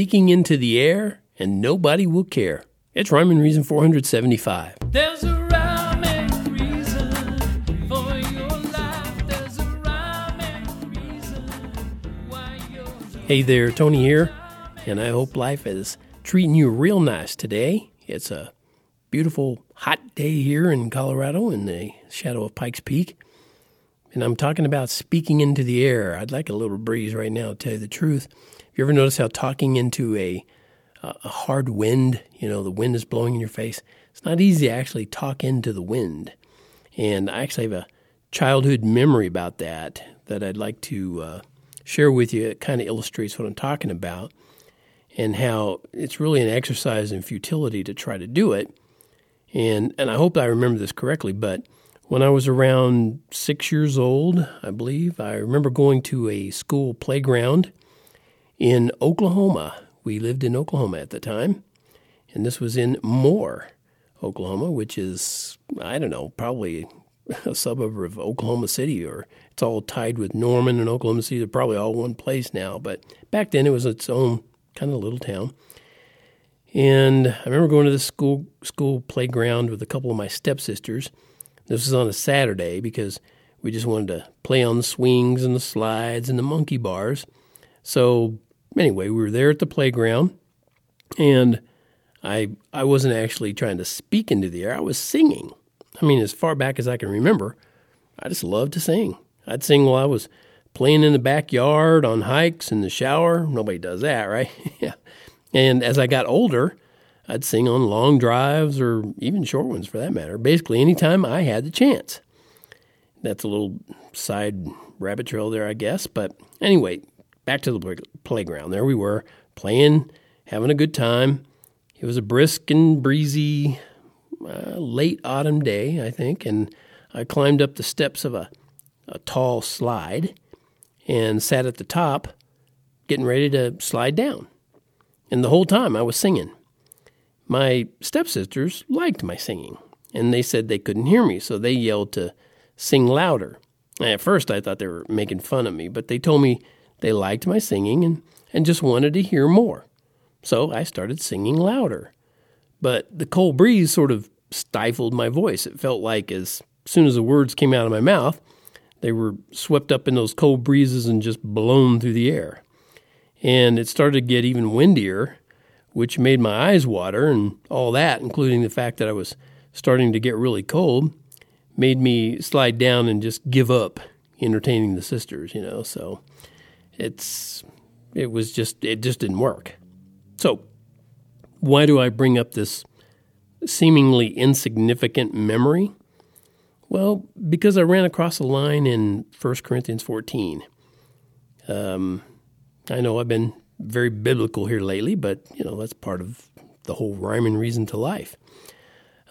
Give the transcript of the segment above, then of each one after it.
speaking into the air, and nobody will care. It's Rhyme and Reason 475. There's a rhyme and reason for your life. There's a rhyme and reason why you're Hey there, Tony here, and I hope life is treating you real nice today. It's a beautiful, hot day here in Colorado in the shadow of Pikes Peak. And I'm talking about speaking into the air. I'd like a little breeze right now, to tell you the truth. You ever notice how talking into a a hard wind, you know, the wind is blowing in your face. It's not easy to actually talk into the wind. And I actually have a childhood memory about that that I'd like to uh, share with you. It kind of illustrates what I'm talking about and how it's really an exercise in futility to try to do it. And and I hope I remember this correctly, but when I was around six years old, I believe, I remember going to a school playground in Oklahoma. We lived in Oklahoma at the time, and this was in Moore, Oklahoma, which is, I don't know, probably a suburb of Oklahoma City, or it's all tied with Norman and Oklahoma City. They're probably all one place now, but back then it was its own kind of little town. And I remember going to the school school playground with a couple of my stepsisters. This was on a Saturday because we just wanted to play on the swings and the slides and the monkey bars. So anyway, we were there at the playground, and I I wasn't actually trying to speak into the air. I was singing. I mean, as far back as I can remember, I just loved to sing. I'd sing while I was playing in the backyard, on hikes, in the shower. Nobody does that, right? yeah. And as I got older, I'd sing on long drives or even short ones for that matter. Basically, anytime I had the chance. That's a little side rabbit trail there, I guess. But anyway, back to the playground. There we were playing, having a good time. It was a brisk and breezy uh, late autumn day, I think, and I climbed up the steps of a, a tall slide and sat at the top, getting ready to slide down. And the whole time I was singing. My stepsisters liked my singing, and they said they couldn't hear me, so they yelled to sing louder. At first, I thought they were making fun of me, but they told me they liked my singing and, and just wanted to hear more. So I started singing louder. But the cold breeze sort of stifled my voice. It felt like as soon as the words came out of my mouth, they were swept up in those cold breezes and just blown through the air. And it started to get even windier, which made my eyes water, and all that, including the fact that I was starting to get really cold, made me slide down and just give up entertaining the sisters, you know. So it's it was just it just didn't work. So why do I bring up this seemingly insignificant memory? Well, because I ran across a line in 1 Corinthians 14. Um, I know I've been very biblical here lately, but you know that's part of the whole rhyme and reason to life.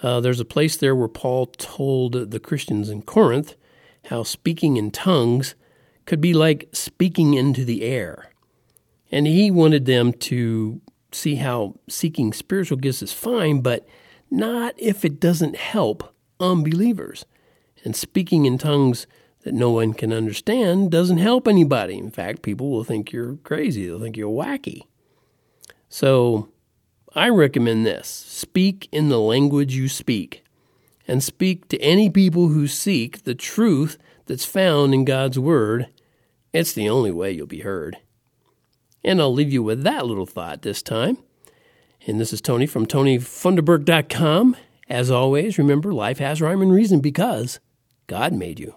Uh, there's a place there where Paul told the Christians in Corinth how speaking in tongues could be like speaking into the air. And he wanted them to see how seeking spiritual gifts is fine, but not if it doesn't help unbelievers. And speaking in tongues that no one can understand doesn't help anybody. In fact, people will think you're crazy, they'll think you're wacky. So I recommend this speak in the language you speak, and speak to any people who seek the truth that's found in God's Word. It's the only way you'll be heard. And I'll leave you with that little thought this time. And this is Tony from TonyFunderberg.com. As always, remember life has rhyme and reason because God made you.